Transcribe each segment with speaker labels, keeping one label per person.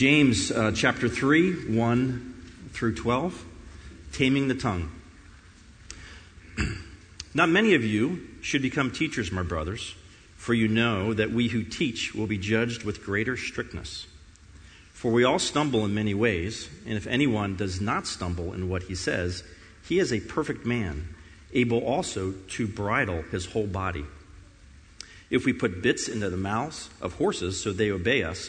Speaker 1: James uh, chapter 3, 1 through 12, Taming the Tongue. Not many of you should become teachers, my brothers, for you know that we who teach will be judged with greater strictness. For we all stumble in many ways, and if anyone does not stumble in what he says, he is a perfect man, able also to bridle his whole body. If we put bits into the mouths of horses so they obey us,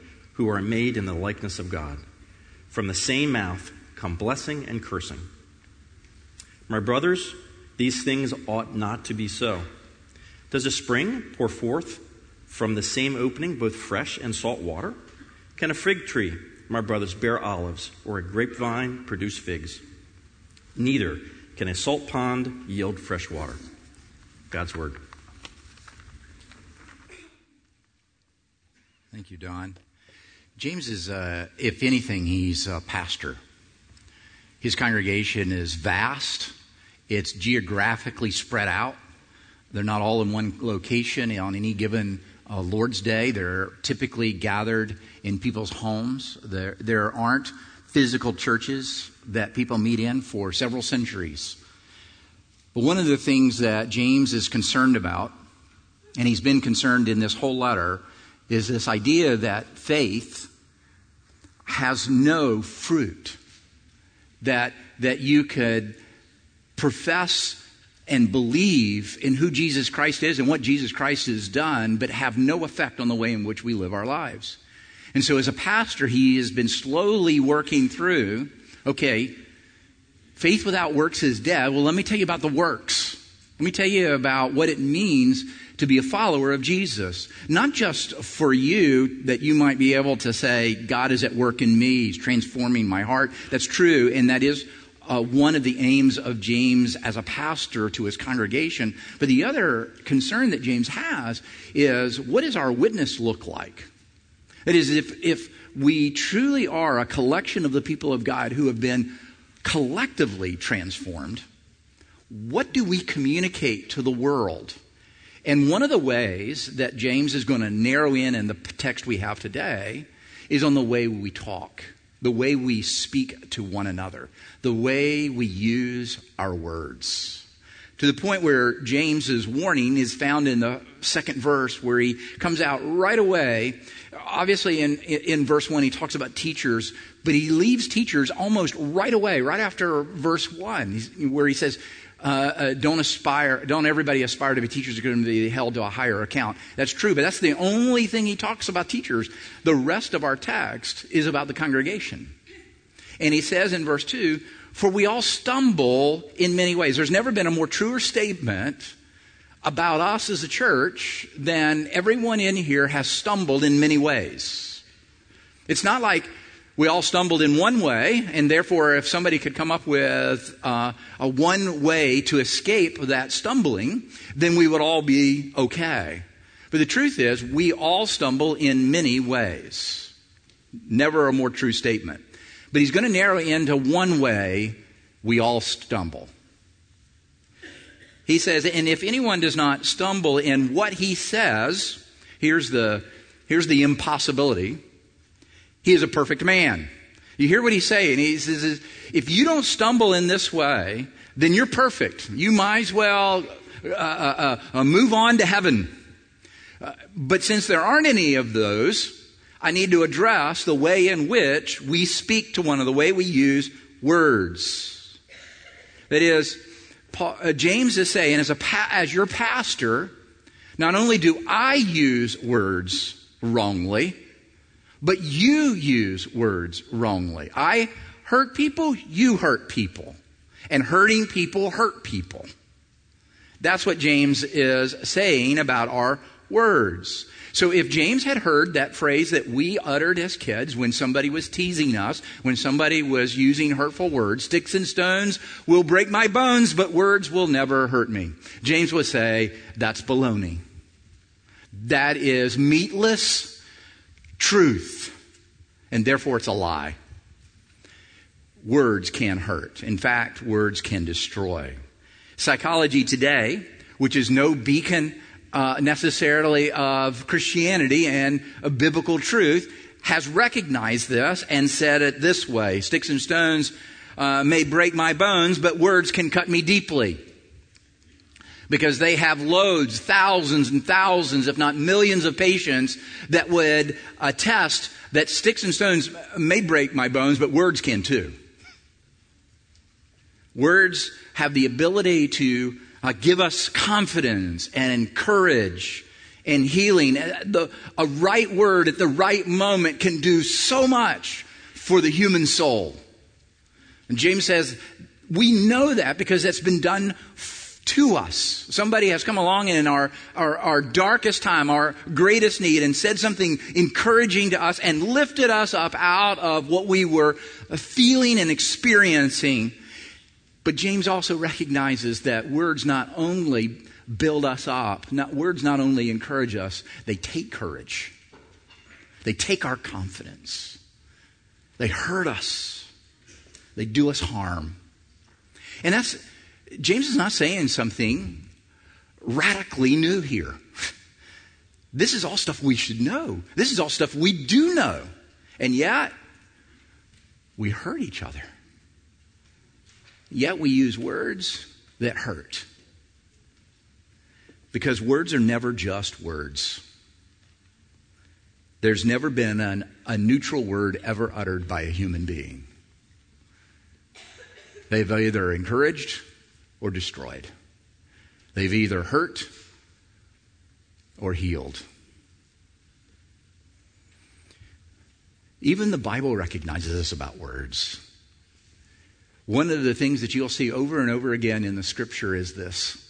Speaker 1: who are made in the likeness of God. From the same mouth come blessing and cursing. My brothers, these things ought not to be so. Does a spring pour forth from the same opening both fresh and salt water? Can a fig tree my brothers, bear olives, or a grapevine produce figs. Neither can a salt pond yield fresh water. God's Word.
Speaker 2: Thank you, Don. James is, uh, if anything, he's a pastor. His congregation is vast, it's geographically spread out. They're not all in one location on any given uh, Lord's Day. They're typically gathered in people's homes. There, there aren't physical churches that people meet in for several centuries. But one of the things that James is concerned about, and he's been concerned in this whole letter, is this idea that faith has no fruit. That, that you could profess and believe in who Jesus Christ is and what Jesus Christ has done, but have no effect on the way in which we live our lives. And so, as a pastor, he has been slowly working through okay, faith without works is dead. Well, let me tell you about the works. Let me tell you about what it means to be a follower of Jesus. Not just for you that you might be able to say, God is at work in me, He's transforming my heart. That's true, and that is uh, one of the aims of James as a pastor to his congregation. But the other concern that James has is what does our witness look like? That is, if, if we truly are a collection of the people of God who have been collectively transformed, what do we communicate to the world? And one of the ways that James is going to narrow in in the text we have today is on the way we talk the way we speak to one another, the way we use our words. To the point where James's warning is found in the second verse, where he comes out right away. Obviously, in, in verse 1, he talks about teachers, but he leaves teachers almost right away, right after verse 1, where he says, uh, uh, don't aspire, don't everybody aspire to be teachers are going to be held to a higher account. That's true, but that's the only thing he talks about teachers. The rest of our text is about the congregation. And he says in verse 2, for we all stumble in many ways. There's never been a more truer statement about us as a church than everyone in here has stumbled in many ways. It's not like we all stumbled in one way, and therefore, if somebody could come up with uh, a one way to escape that stumbling, then we would all be okay. But the truth is, we all stumble in many ways. Never a more true statement. But he's going to narrow into one way we all stumble. He says, and if anyone does not stumble in what he says, here's the, here's the impossibility he is a perfect man. You hear what he's saying? He says, if you don't stumble in this way, then you're perfect. You might as well uh, uh, uh, uh move on to heaven. Uh, but since there aren't any of those, I need to address the way in which we speak to one another, the way we use words. That is, Paul, uh, James is saying, as, a pa- as your pastor, not only do I use words wrongly, but you use words wrongly. I hurt people, you hurt people. And hurting people hurt people. That's what James is saying about our words. So if James had heard that phrase that we uttered as kids when somebody was teasing us, when somebody was using hurtful words, sticks and stones will break my bones, but words will never hurt me. James would say, that's baloney. That is meatless truth, and therefore it's a lie. Words can hurt. In fact, words can destroy. Psychology today, which is no beacon uh, necessarily of Christianity and of biblical truth, has recognized this and said it this way Sticks and stones uh, may break my bones, but words can cut me deeply. Because they have loads, thousands and thousands, if not millions of patients that would attest that sticks and stones may break my bones, but words can too. Words have the ability to uh, give us confidence and courage and healing. Uh, the, a right word at the right moment can do so much for the human soul. And James says, we know that because it's been done to us. Somebody has come along in our, our, our, darkest time, our greatest need, and said something encouraging to us and lifted us up out of what we were feeling and experiencing. But James also recognizes that words not only build us up, not, words not only encourage us, they take courage. They take our confidence. They hurt us. They do us harm. And that's, James is not saying something radically new here. This is all stuff we should know. This is all stuff we do know. And yet, we hurt each other. Yet we use words that hurt. Because words are never just words. There's never been an, a neutral word ever uttered by a human being. They've either encouraged or destroyed. They've either hurt or healed. Even the Bible recognizes this about words. One of the things that you'll see over and over again in the scripture is this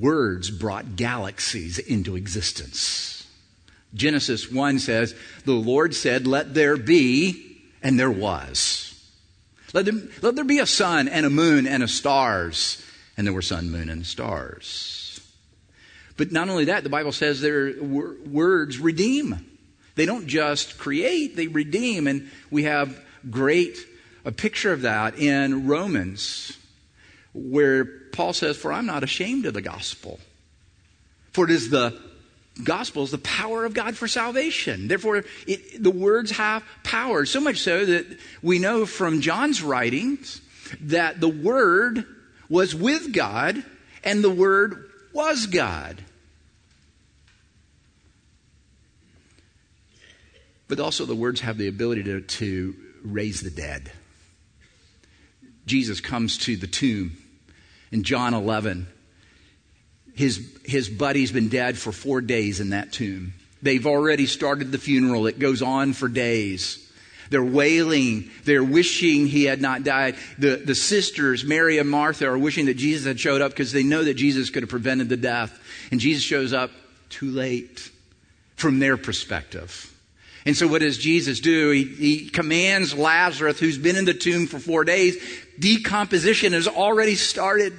Speaker 2: words brought galaxies into existence. Genesis 1 says, The Lord said, Let there be, and there was. Let, let there be a sun and a moon and a stars. And there were sun, moon, and stars. But not only that, the Bible says their words redeem. They don't just create, they redeem. And we have great a picture of that in Romans, where Paul says, For I'm not ashamed of the gospel. For it is the gospel is the power of God for salvation. Therefore, it, the words have power. So much so that we know from John's writings that the word was with God and the word was God. But also, the words have the ability to, to raise the dead. Jesus comes to the tomb in John 11. His, his buddy's been dead for four days in that tomb. They've already started the funeral. It goes on for days. They're wailing. They're wishing he had not died. The, the sisters, Mary and Martha, are wishing that Jesus had showed up because they know that Jesus could have prevented the death. And Jesus shows up too late from their perspective. And so what does Jesus do? He, he commands Lazarus, who's been in the tomb for four days, decomposition has already started.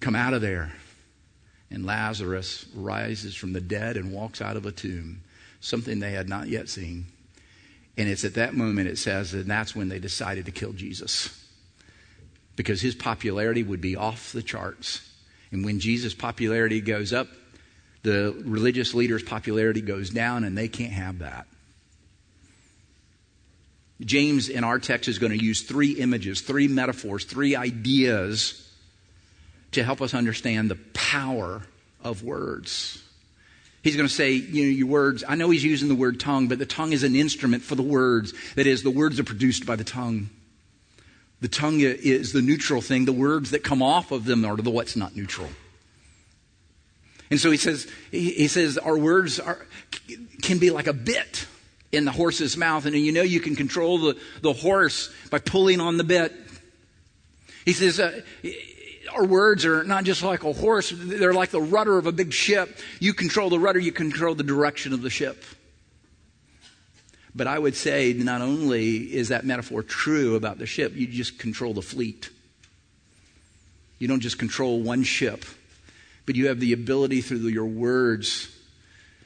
Speaker 2: Come out of there. And Lazarus rises from the dead and walks out of a tomb, something they had not yet seen. And it's at that moment, it says, and that's when they decided to kill Jesus. Because his popularity would be off the charts. And when Jesus' popularity goes up, the religious leader's popularity goes down, and they can't have that. James in our text is going to use three images, three metaphors, three ideas to help us understand the power of words. He's going to say, you know, your words, I know he's using the word tongue, but the tongue is an instrument for the words. That is, the words are produced by the tongue. The tongue is the neutral thing. The words that come off of them are the what's not neutral. And so he says, he says our words are, can be like a bit in the horse's mouth. And you know you can control the, the horse by pulling on the bit. He says, uh, our words are not just like a horse, they're like the rudder of a big ship. You control the rudder, you control the direction of the ship. But I would say not only is that metaphor true about the ship, you just control the fleet. You don't just control one ship, but you have the ability through your words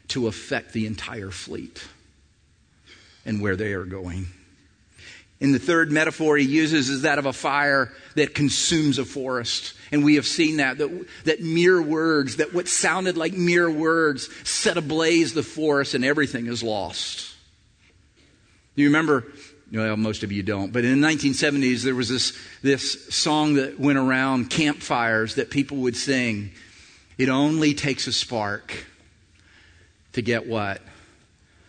Speaker 2: to affect the entire fleet and where they are going. And the third metaphor he uses is that of a fire that consumes a forest. And we have seen that, that, that mere words, that what sounded like mere words set ablaze the forest and everything is lost. You remember, well, most of you don't, but in the 1970s, there was this, this song that went around campfires that people would sing. It only takes a spark to get what?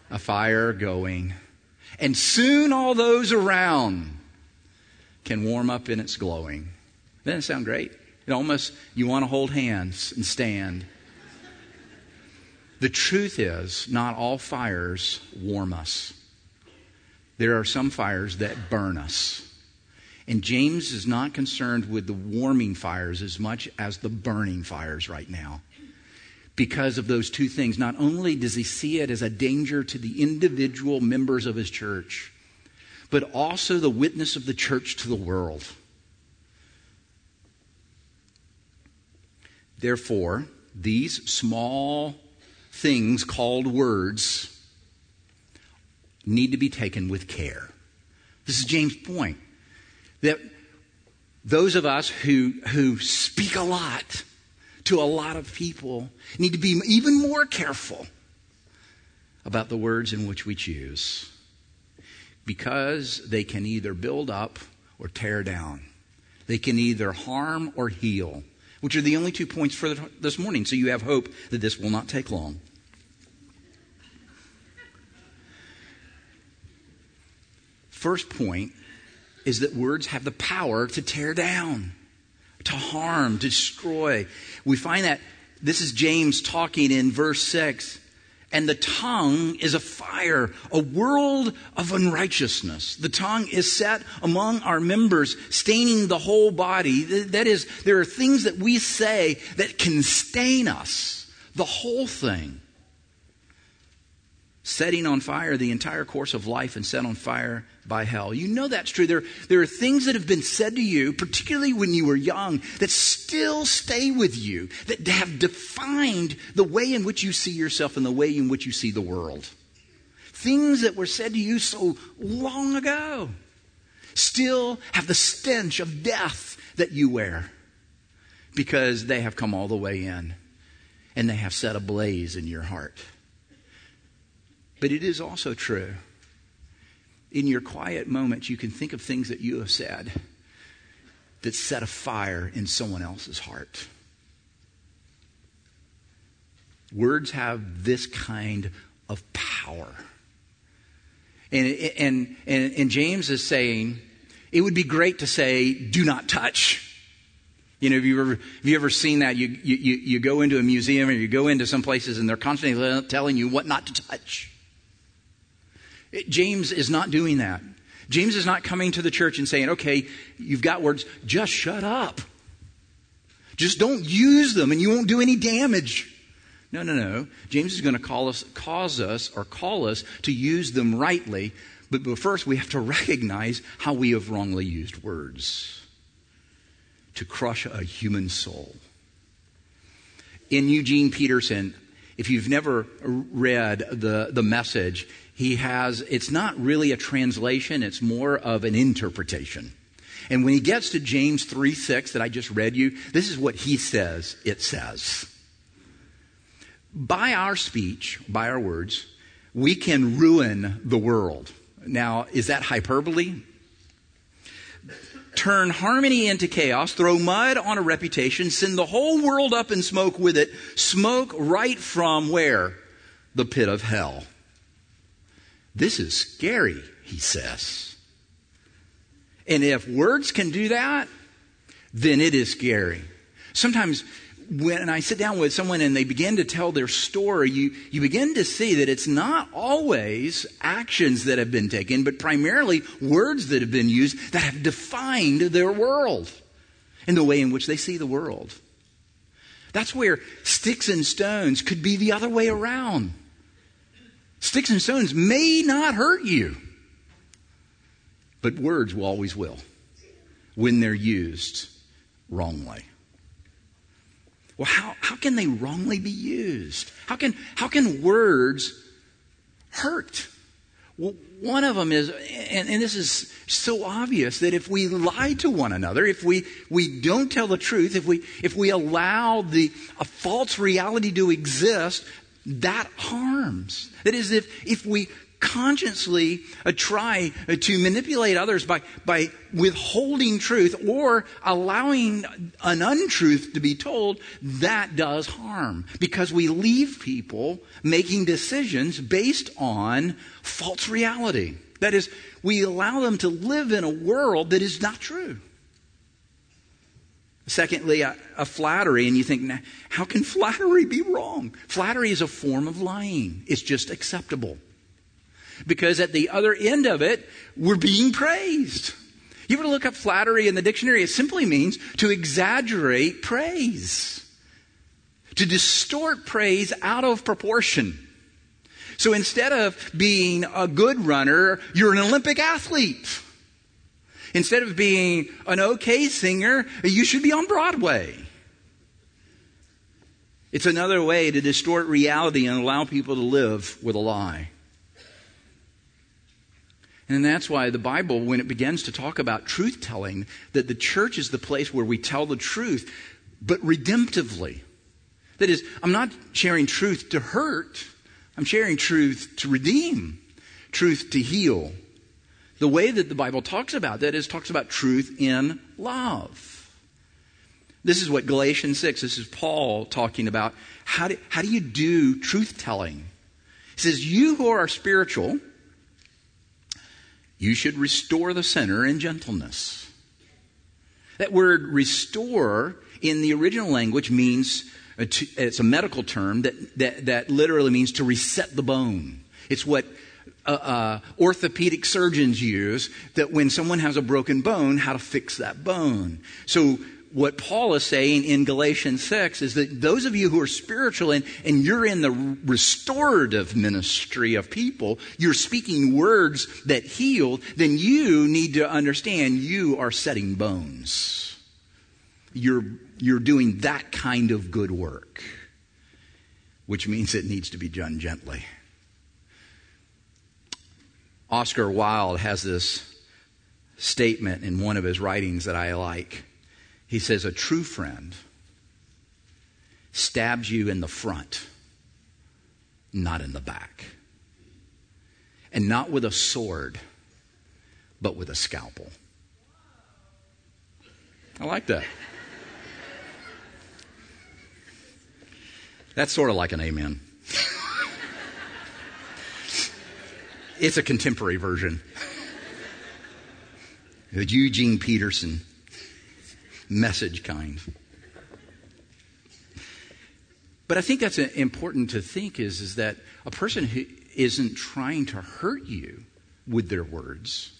Speaker 2: A fire going. And soon all those around can warm up in its glowing. Doesn't sound great? It almost, you want to hold hands and stand. The truth is, not all fires warm us. There are some fires that burn us. And James is not concerned with the warming fires as much as the burning fires right now because of those two things. Not only does he see it as a danger to the individual members of his church, but also the witness of the church to the world. Therefore, these small things called words need to be taken with care. This is James' point that those of us who, who speak a lot, to a lot of people need to be even more careful about the words in which we choose because they can either build up or tear down. They can either harm or heal, which are the only two points for this morning. So you have hope that this will not take long. First point is that words have the power to tear down to harm, destroy. We find that this is James talking in verse 6. And the tongue is a fire, a world of unrighteousness. The tongue is set among our members, staining the whole body. That is, there are things that we say that can stain us, the whole thing setting on fire the entire course of life and set on fire by hell. You know that's true. There, there are things that have been said to you, particularly when you were young, that still stay with you, that have defined the way in which you see yourself and the way in which you see the world. Things that were said to you so long ago still have the stench of death that you wear because they have come all the way in and they have set a blaze in your heart. But it is also true. In your quiet moments, you can think of things that you have said that set a fire in someone else's heart. Words have this kind of power. And, and, and, and, James is saying, it would be great to say, do not touch. You know, have you ever, have you ever seen that? You, you, you go into a museum or you go into some places and they're constantly telling you what not to touch. James is not doing that. James is not coming to the church and saying, okay, you've got words, just shut up. Just don't use them and you won't do any damage. No, no, no. James is going to call us, cause us or call us to use them rightly. But, but first, we have to recognize how we have wrongly used words to crush a human soul. In Eugene Peterson, if you've never read the, the message, he has, it's not really a translation, it's more of an interpretation. And when he gets to James 3 6 that I just read you, this is what he says it says. By our speech, by our words, we can ruin the world. Now, is that hyperbole? Turn harmony into chaos, throw mud on a reputation, send the whole world up in smoke with it, smoke right from where? The pit of hell. This is scary, he says. And if words can do that, then it is scary. Sometimes when I sit down with someone and they begin to tell their story, you, you begin to see that it's not always actions that have been taken, but primarily words that have been used that have defined their world and the way in which they see the world. That's where sticks and stones could be the other way around. Sticks and stones may not hurt you, but words will always will when they're used wrongly. Well, how, how can they wrongly be used? How can, how can words hurt? Well, one of them is, and, and, this is so obvious, that if we lie to one another, if we, we don't tell the truth, if we, if we allow the, a false reality to exist, that harms. That is, if, if we consciously uh, try uh, to manipulate others by, by withholding truth or allowing an untruth to be told, that does harm because we leave people making decisions based on false reality. That is, we allow them to live in a world that is not true. Secondly, a, a, flattery, and you think, how can flattery be wrong? Flattery is a form of lying. It's just acceptable because at the other end of it, we're being praised. You ever look up flattery in the dictionary? It simply means to exaggerate praise, to distort praise out of proportion. So instead of being a good runner, you're an Olympic athlete. Instead of being an okay singer, you should be on Broadway. It's another way to distort reality and allow people to live with a lie. And that's why the Bible, when it begins to talk about truth telling, that the church is the place where we tell the truth, but redemptively. That is, I'm not sharing truth to hurt, I'm sharing truth to redeem, truth to heal. The way that the Bible talks about that is talks about truth in love. This is what Galatians 6, this is Paul talking about. How do, how do you do truth telling? He says, You who are spiritual, you should restore the sinner in gentleness. That word restore in the original language means, uh, it's a medical term that, that, that literally means to reset the bone. It's what uh, uh, orthopedic surgeons use that when someone has a broken bone, how to fix that bone. So what Paul is saying in Galatians 6 is that those of you who are spiritual and, and you're in the restorative ministry of people, you're speaking words that heal, then you need to understand you are setting bones. You're, you're doing that kind of good work, which means it needs to be done gently. Oscar Wilde has this statement in one of his writings that I like. He says, A true friend stabs you in the front, not in the back. And not with a sword, but with a scalpel. I like that. That's sort of like an amen. It's a contemporary version. Eugene Peterson message kind. But I think that's important to think is, is that a person who isn't trying to hurt you with their words,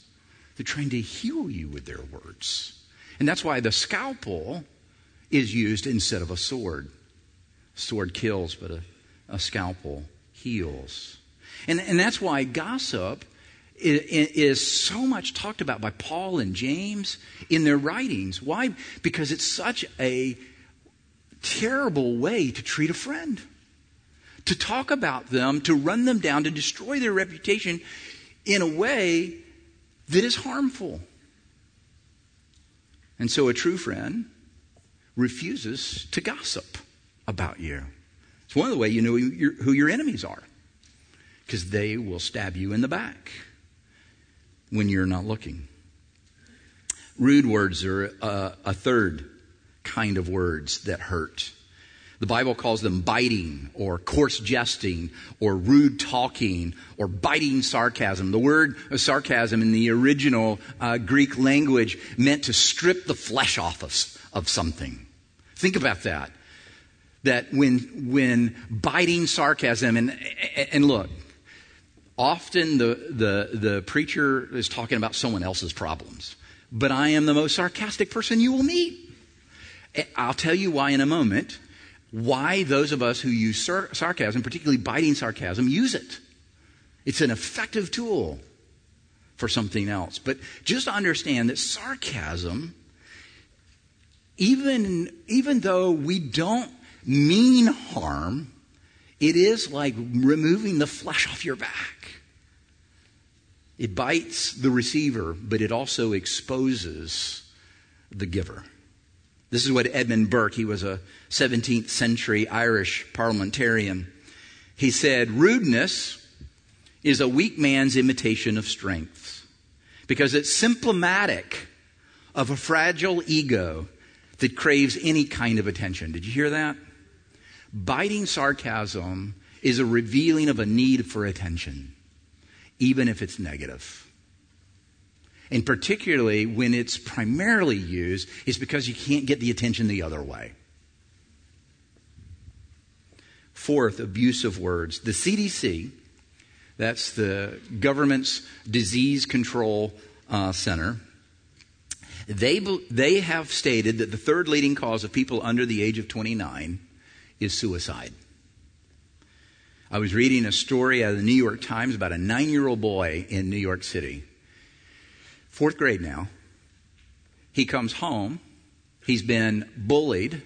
Speaker 2: they're trying to heal you with their words. And that's why the scalpel is used instead of a sword. A sword kills, but a, a scalpel heals. And, and that's why gossip is so much talked about by Paul and James in their writings. Why? Because it's such a terrible way to treat a friend. To talk about them, to run them down, to destroy their reputation in a way that is harmful. And so a true friend refuses to gossip about you. It's one of the ways you know who your enemies are, because they will stab you in the back when you're not looking. Rude words are a, a third kind of words that hurt. The Bible calls them biting or coarse jesting or rude talking or biting sarcasm. The word sarcasm in the original uh, Greek language meant to strip the flesh off of, of something. Think about that. That when, when biting sarcasm, and, and look, often the, the, the preacher is talking about someone else's problems, but I am the most sarcastic person you will meet. I'll tell you why in a moment why those of us who use sar- sarcasm, particularly biting sarcasm, use it. It's an effective tool for something else. But just understand that sarcasm, even, even though we don't mean harm, it is like removing the flesh off your back. It bites the receiver, but it also exposes the giver. This is what Edmund Burke, he was a 17th century Irish parliamentarian, he said, Rudeness is a weak man's imitation of strength because it's symptomatic of a fragile ego that craves any kind of attention. Did you hear that? Biting sarcasm is a revealing of a need for attention, even if it's negative. and particularly when it's primarily used, is because you can't get the attention the other way. Fourth, abusive words. The CDC, that's the government's disease control uh, center, they, they have stated that the third leading cause of people under the age of 29 is suicide. I was reading a story out of the New York Times about a nine year old boy in New York City fourth grade now. He comes home. He's been bullied.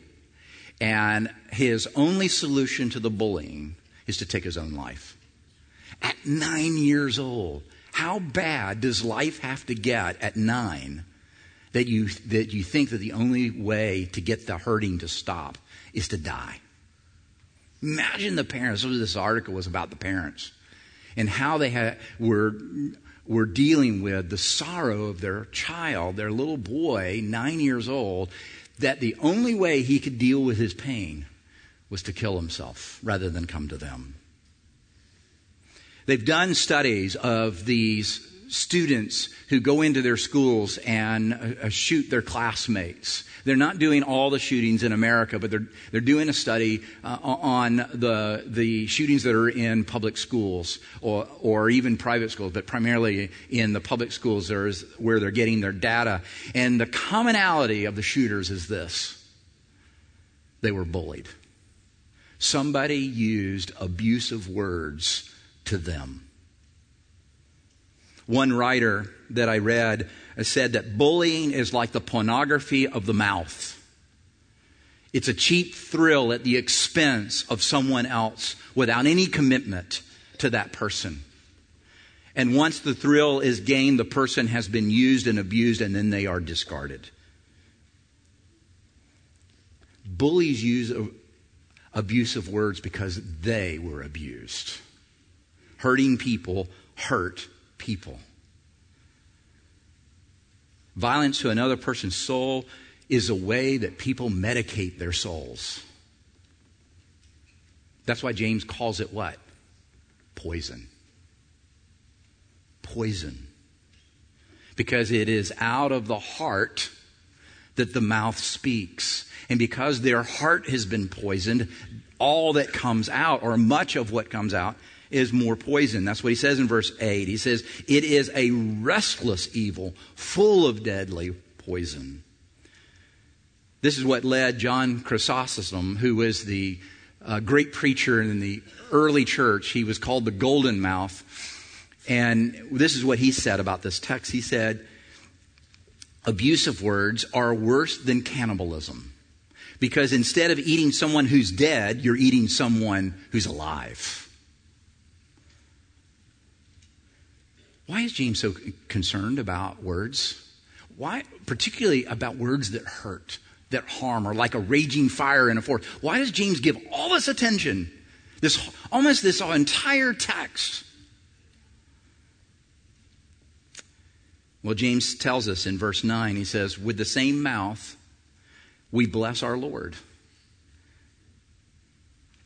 Speaker 2: And his only solution to the bullying is to take his own life. At nine years old, how bad does life have to get at nine that you, that you think that the only way to get the hurting to stop is to die? Imagine the parents. This article was about the parents and how they had, were were dealing with the sorrow of their child, their little boy, nine years old, that the only way he could deal with his pain was to kill himself rather than come to them. They've done studies of these students who go into their schools and uh, uh, shoot their classmates. They're not doing all the shootings in America, but they're, they're doing a study uh, on the, the shootings that are in public schools or, or even private schools, but primarily in the public schools there is where they're getting their data. And the commonality of the shooters is this they were bullied. Somebody used abusive words to them. One writer that I read uh, said that bullying is like the pornography of the mouth. It's a cheap thrill at the expense of someone else without any commitment to that person. And once the thrill is gained, the person has been used and abused, and then they are discarded. Bullies use abusive words because they were abused. Hurting people hurt people. Violence to another person's soul is a way that people medicate their souls. That's why James calls it what? Poison. Poison. Because it is out of the heart that the mouth speaks. And because their heart has been poisoned, all that comes out, or much of what comes out, is more poison. That's what he says in verse 8. He says, It is a restless evil, full of deadly poison. This is what led John Chrysostom, who was the uh, great preacher in the early church. He was called the Golden Mouth. And this is what he said about this text. He said, Abusive words are worse than cannibalism. Because instead of eating someone who's dead, you're eating someone who's alive. Why is James so concerned about words? Why, particularly about words that hurt, that harm, or like a raging fire in a forest? Why does James give all this attention, this almost this entire text? Well, James tells us in verse 9, he says, With the same mouth we bless our Lord,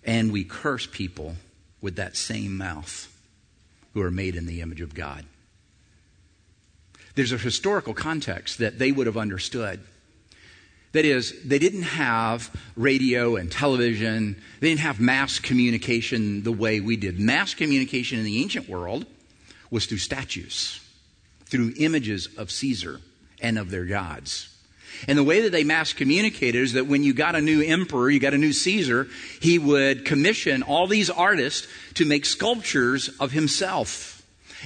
Speaker 2: and we curse people with that same mouth who are made in the image of God. There's a historical context that they would have understood. That is, they didn't have radio and television. They didn't have mass communication the way we did. Mass communication in the ancient world was through statues, through images of Caesar and of their gods. And the way that they mass communicated is that when you got a new emperor, you got a new Caesar, he would commission all these artists to make sculptures of himself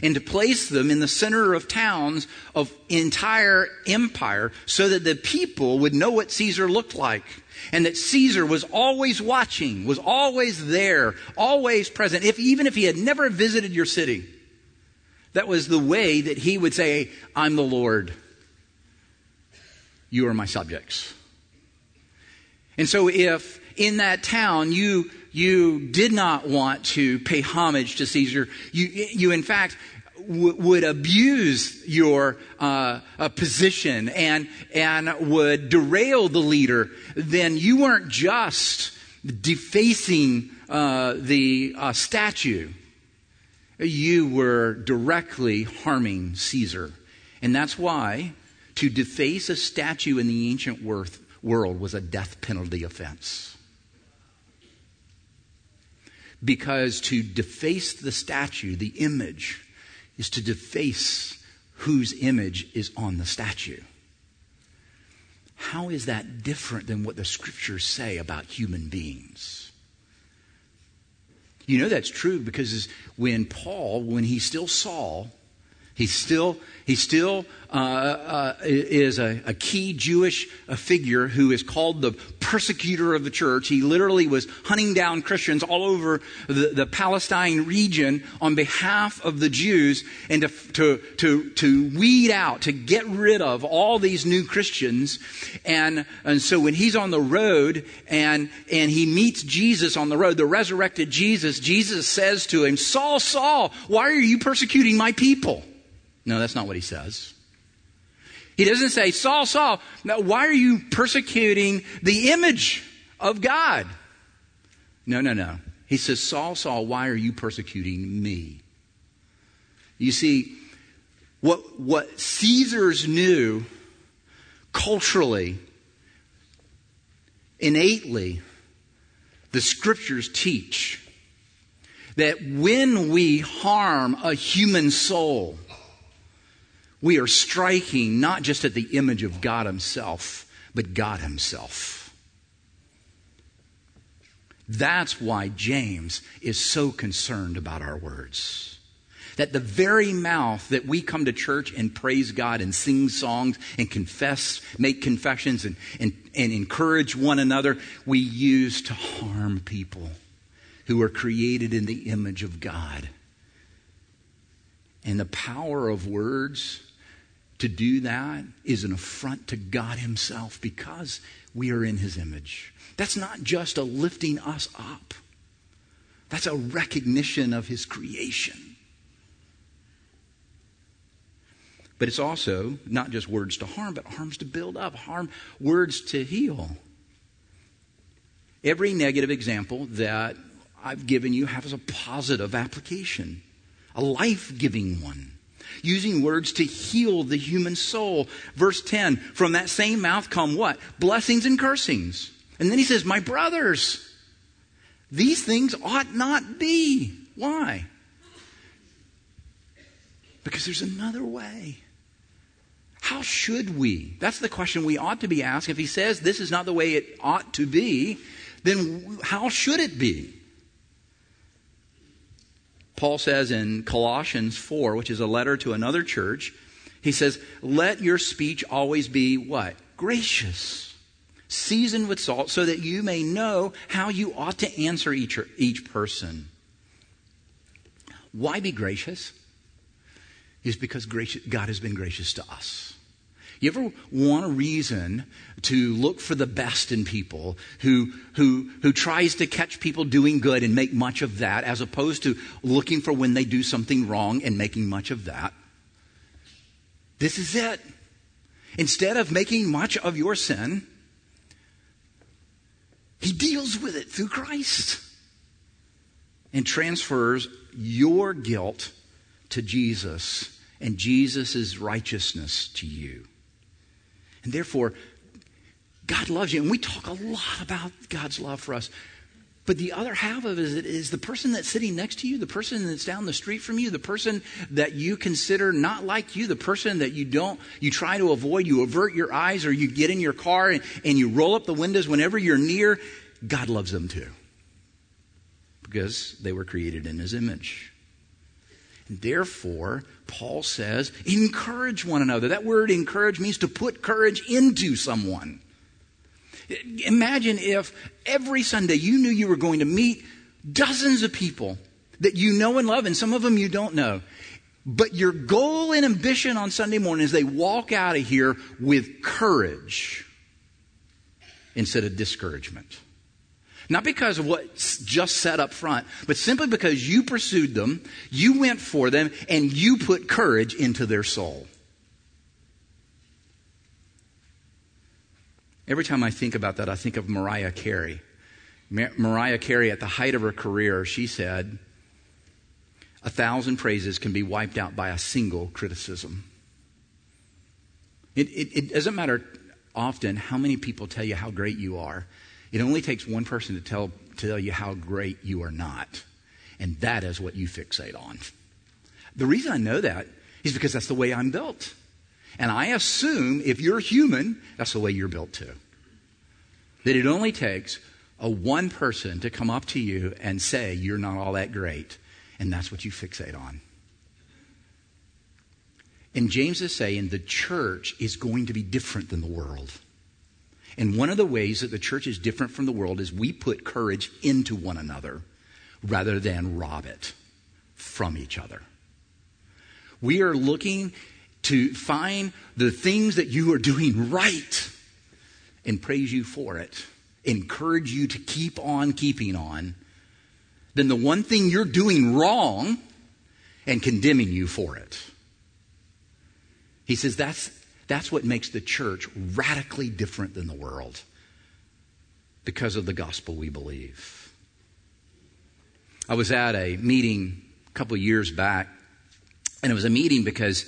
Speaker 2: and to place them in the center of towns of entire empire so that the people would know what Caesar looked like and that Caesar was always watching, was always there, always present, if, even if he had never visited your city. That was the way that he would say, I'm the Lord. You are my subjects. And so if in that town you you did not want to pay homage to Caesar, you you in fact w- would abuse your uh, uh, position and and would derail the leader, then you weren't just defacing uh, the uh, statue. You were directly harming Caesar, and that's why to deface a statue in the ancient world was a death penalty offense. Because to deface the statue, the image, is to deface whose image is on the statue. How is that different than what the scriptures say about human beings? You know that's true because when Paul, when he still Saul, he still, he still uh, uh, is a, a, key Jewish uh, figure who is called the persecutor of the church. He literally was hunting down Christians all over the, the Palestine region on behalf of the Jews and to, to, to, to weed out, to get rid of all these new Christians. And, and so when he's on the road and, and he meets Jesus on the road, the resurrected Jesus, Jesus says to him, Saul, Saul, why are you persecuting my people? No, that's not what he says. He doesn't say, Saul, Saul, now why are you persecuting the image of God? No, no, no. He says, Saul, Saul, why are you persecuting me? You see, what, what Caesars knew culturally, innately, the scriptures teach that when we harm a human soul, we are striking not just at the image of God Himself, but God Himself. That's why James is so concerned about our words. That the very mouth that we come to church and praise God and sing songs and confess, make confessions and, and, and encourage one another, we use to harm people who are created in the image of God. And the power of words to do that is an affront to God Himself because we are in His image. That's not just a lifting us up, that's a recognition of His creation. But it's also not just words to harm, but harms to build up, harm words to heal. Every negative example that I've given you has a positive application, a life giving one using words to heal the human soul. Verse 10 From that same mouth come what? Blessings and cursings. And then he says, My brothers, these things ought not be. Why? Because there's another way. How should we? That's the question we ought to be asked. If he says this is not the way it ought to be, then how should it be? Paul says in Colossians 4, which is a letter to another church, he says, Let your speech always be what? Gracious, seasoned with salt, so that you may know how you ought to answer each, each person. Why be gracious? Is because gracious, God has been gracious to us. You ever want a reason to look for the best in people who, who, who tries to catch people doing good and make much of that as opposed to looking for when they do something wrong and making much of that? This is it. Instead of making much of your sin, he deals with it through Christ. and transfers your guilt to Jesus and Jesus' righteousness to you. And therefore, God loves you. And we talk a lot about God's love for us. But the other half of it is the person that's sitting next to you, the person that's down the street from you, the person that you consider not like you, the person that you don't, you try to avoid, you avert your eyes or you get in your car and, and you roll up the windows whenever you're near. God loves them too. Because they were created in his image. Therefore, Paul says, encourage one another. That word encourage means to put courage into someone. Imagine if every Sunday you knew you were going to meet dozens of people that you know and love, and some of them you don't know. But your goal and ambition on Sunday morning is they walk out of here with courage instead of discouragement. Not because of what's just said up front, but simply because you pursued them, you went for them, and you put courage into their soul. Every time I think about that, I think of Mariah Carey. Mar- Mariah Carey, at the height of her career, she said, A thousand praises can be wiped out by a single criticism. It, it, it doesn't matter often how many people tell you how great you are. It only takes one person to tell, tell you how great you are not. And that is what you fixate on. The reason I know that is because that's the way I'm built. And I assume if you're human, that's the way you're built too. That it only takes a one person to come up to you and say, You're not all that great. And that's what you fixate on. And James is saying the church is going to be different than the world. And one of the ways that the church is different from the world is we put courage into one another rather than rob it from each other. We are looking to find the things that you are doing right and praise you for it, encourage you to keep on keeping on, than the one thing you're doing wrong and condemning you for it. He says that's, that's what makes the church radically different than the world because of the gospel we believe. I was at a meeting a couple years back, and it was a meeting because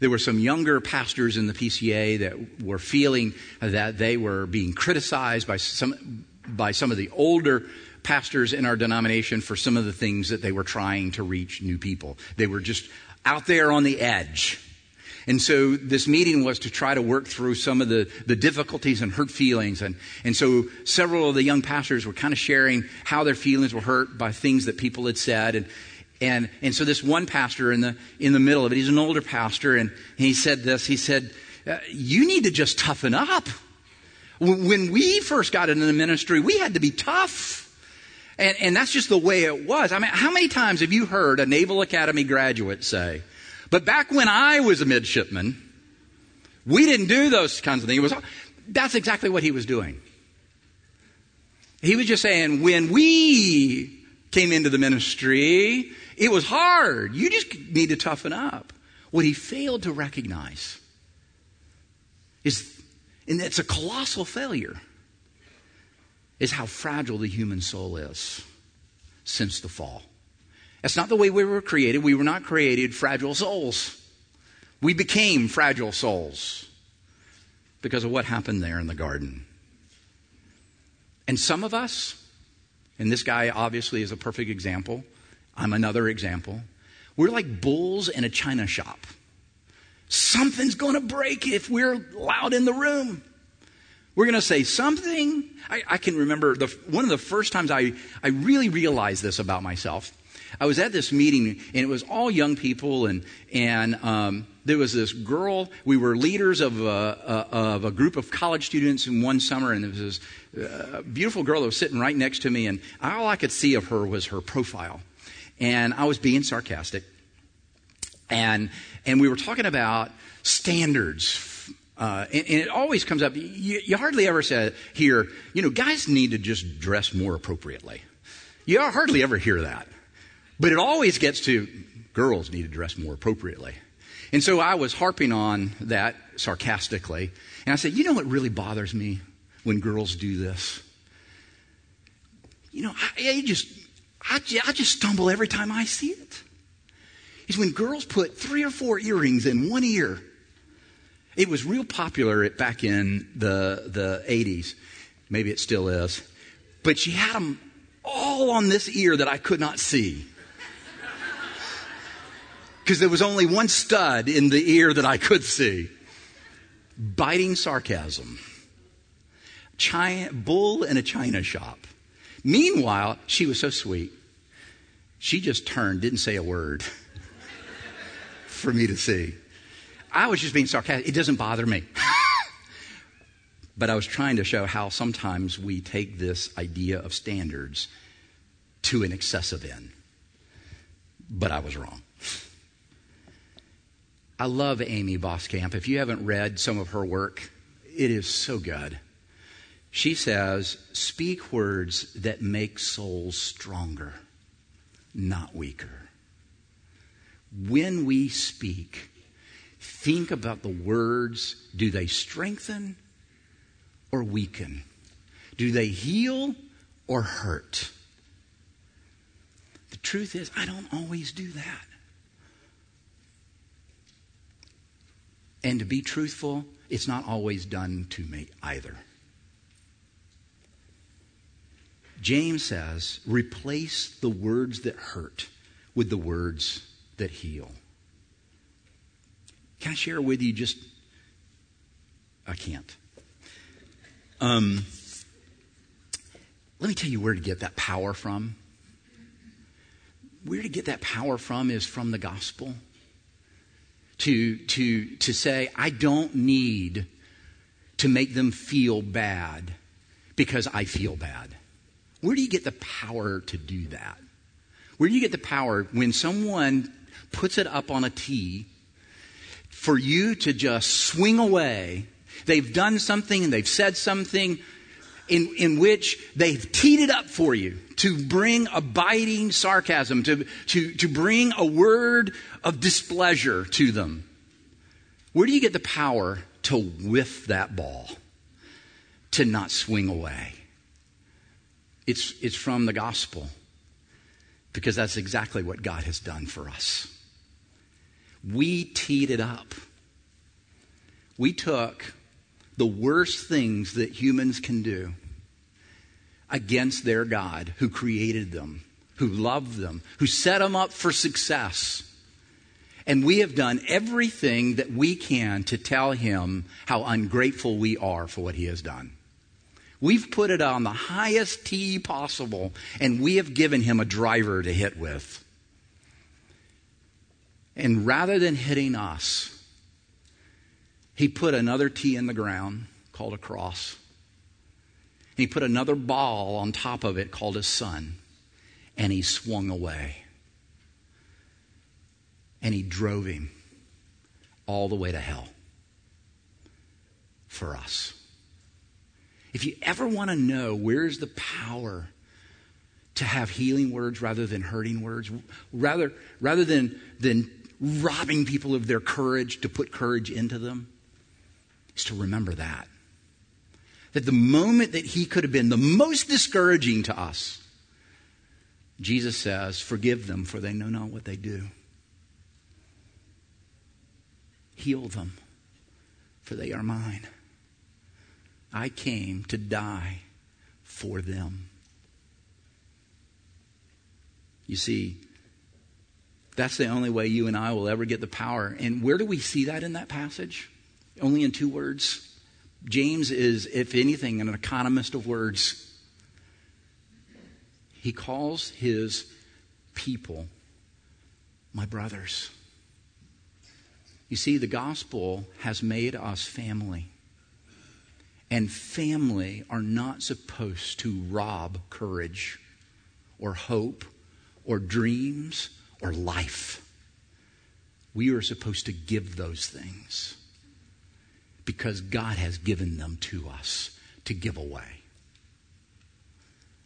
Speaker 2: there were some younger pastors in the PCA that were feeling that they were being criticized by some, by some of the older pastors in our denomination for some of the things that they were trying to reach new people. They were just out there on the edge. And so this meeting was to try to work through some of the, the difficulties and hurt feelings. And, and so several of the young pastors were kind of sharing how their feelings were hurt by things that people had said. And, and, and so this one pastor in the, in the middle of it, he's an older pastor, and he said this, he said, uh, you need to just toughen up. When we first got into the ministry, we had to be tough. And, and that's just the way it was. I mean, how many times have you heard a Naval Academy graduate say, but back when I was a midshipman, we didn't do those kinds of things. Was, that's exactly what he was doing. He was just saying, when we came into the ministry, it was hard. You just need to toughen up. What he failed to recognize is, and it's a colossal failure, is how fragile the human soul is since the fall. That's not the way we were created. We were not created fragile souls. We became fragile souls because of what happened there in the garden. And some of us, and this guy obviously is a perfect example, I'm another example. We're like bulls in a china shop. Something's going to break if we're loud in the room. We're going to say something. I, I can remember the, one of the first times I, I really realized this about myself. I was at this meeting and it was all young people and, and um, there was this girl. We were leaders of a, a, of a group of college students in one summer and there was this uh, beautiful girl that was sitting right next to me and all I could see of her was her profile and I was being sarcastic. And, and we were talking about standards. Uh, and, and, it always comes up. You, you hardly ever say, hear, you know, guys need to just dress more appropriately. You hardly ever hear that. But it always gets to girls need to dress more appropriately. And so I was harping on that sarcastically. And I said, you know what really bothers me when girls do this? You know, I, I just, I, I just stumble every time I see it. Is when girls put three or four earrings in one ear. It was real popular back in the, the 80s. Maybe it still is. But she had them all on this ear that I could not see. Because there was only one stud in the ear that I could see. Biting sarcasm. China, bull in a china shop. Meanwhile, she was so sweet. She just turned, didn't say a word for me to see. I was just being sarcastic. It doesn't bother me. but I was trying to show how sometimes we take this idea of standards to an excessive end. But I was wrong. I love Amy Voskamp. If you haven't read some of her work, it is so good. She says, Speak words that make souls stronger, not weaker. When we speak, think about the words. Do they strengthen or weaken? Do they heal or hurt? The truth is, I don't always do that. And to be truthful, it's not always done to me either. James says, replace the words that hurt with the words that heal. Can I share with you just? I can't. Um, let me tell you where to get that power from. Where to get that power from is from the gospel. To, to, to say, I don't need to make them feel bad because I feel bad. Where do you get the power to do that? Where do you get the power when someone puts it up on a tee for you to just swing away? They've done something and they've said something in, in which they've teed it up for you to bring a biting sarcasm, to, to, to bring a word of displeasure to them. Where do you get the power to whiff that ball, to not swing away? It's, it's from the gospel because that's exactly what God has done for us. We teed it up. We took the worst things that humans can do against their God who created them, who loved them, who set them up for success. And we have done everything that we can to tell him how ungrateful we are for what he has done. We've put it on the highest tee possible, and we have given him a driver to hit with. And rather than hitting us, he put another tee in the ground called a cross. He put another ball on top of it called a son, and he swung away. And he drove him all the way to hell for us. If you ever want to know where's the power to have healing words rather than hurting words, rather, rather than, than robbing people of their courage to put courage into them, is to remember that. That the moment that he could have been the most discouraging to us, Jesus says, Forgive them, for they know not what they do. Heal them, for they are mine. I came to die for them. You see, that's the only way you and I will ever get the power. And where do we see that in that passage? Only in two words. James is, if anything, an economist of words. He calls his people my brothers. You see, the gospel has made us family and family are not supposed to rob courage or hope or dreams or life. We are supposed to give those things because God has given them to us to give away.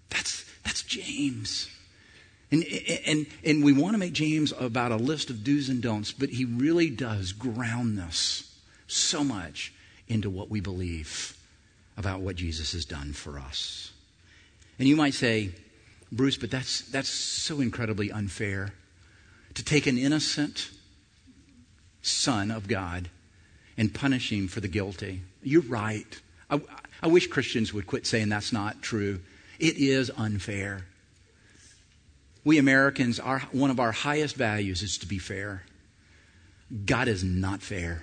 Speaker 2: That's, that's James. And, and, and we want to make James about a list of do's and don'ts, but he really does ground this so much into what we believe about what Jesus has done for us. And you might say, Bruce, but that's, that's so incredibly unfair. To take an innocent son of God and punish him for the guilty. You're right. I, I wish Christians would quit saying that's not true. It is unfair. We Americans, our, one of our highest values is to be fair. God is not fair.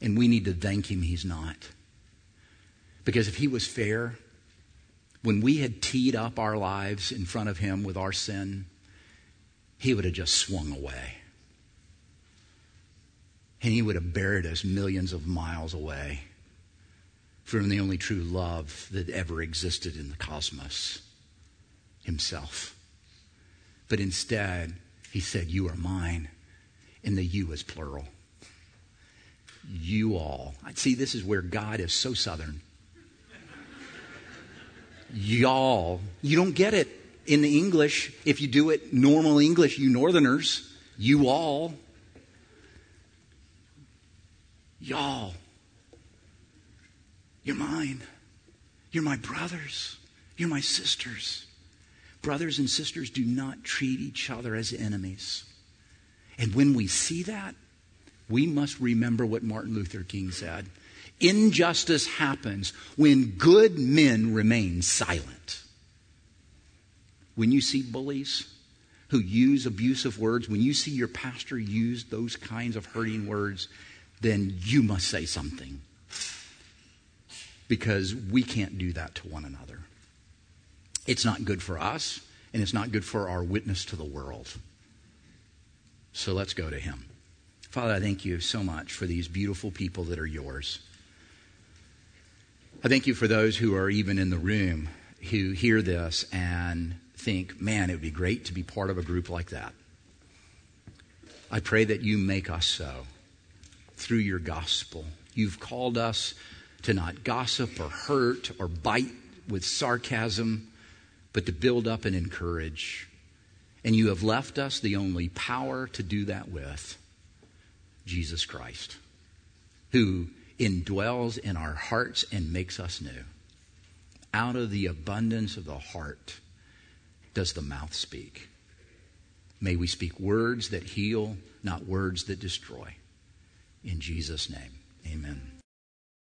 Speaker 2: And we need to thank Him He's not. Because if He was fair, when we had teed up our lives in front of Him with our sin, He would have just swung away. And He would have buried us millions of miles away from the only true love that ever existed in the cosmos Himself. But instead, He said, You are mine. And the you is plural. You all. See, this is where God is so southern. Y'all. You don't get it in the English. If you do it normal English, you northerners, you all. Y'all. You're mine. You're my brothers. You're my sisters. Brothers and sisters do not treat each other as enemies. And when we see that, we must remember what Martin Luther King said. Injustice happens when good men remain silent. When you see bullies who use abusive words, when you see your pastor use those kinds of hurting words, then you must say something. Because we can't do that to one another. It's not good for us, and it's not good for our witness to the world. So let's go to Him. Father, I thank you so much for these beautiful people that are yours. I thank you for those who are even in the room who hear this and think, man, it would be great to be part of a group like that. I pray that you make us so through your gospel. You've called us to not gossip or hurt or bite with sarcasm, but to build up and encourage. And you have left us the only power to do that with Jesus Christ, who indwells in our hearts and makes us new. Out of the abundance of the heart does the mouth speak. May we speak words that heal, not words that destroy. In Jesus' name, amen.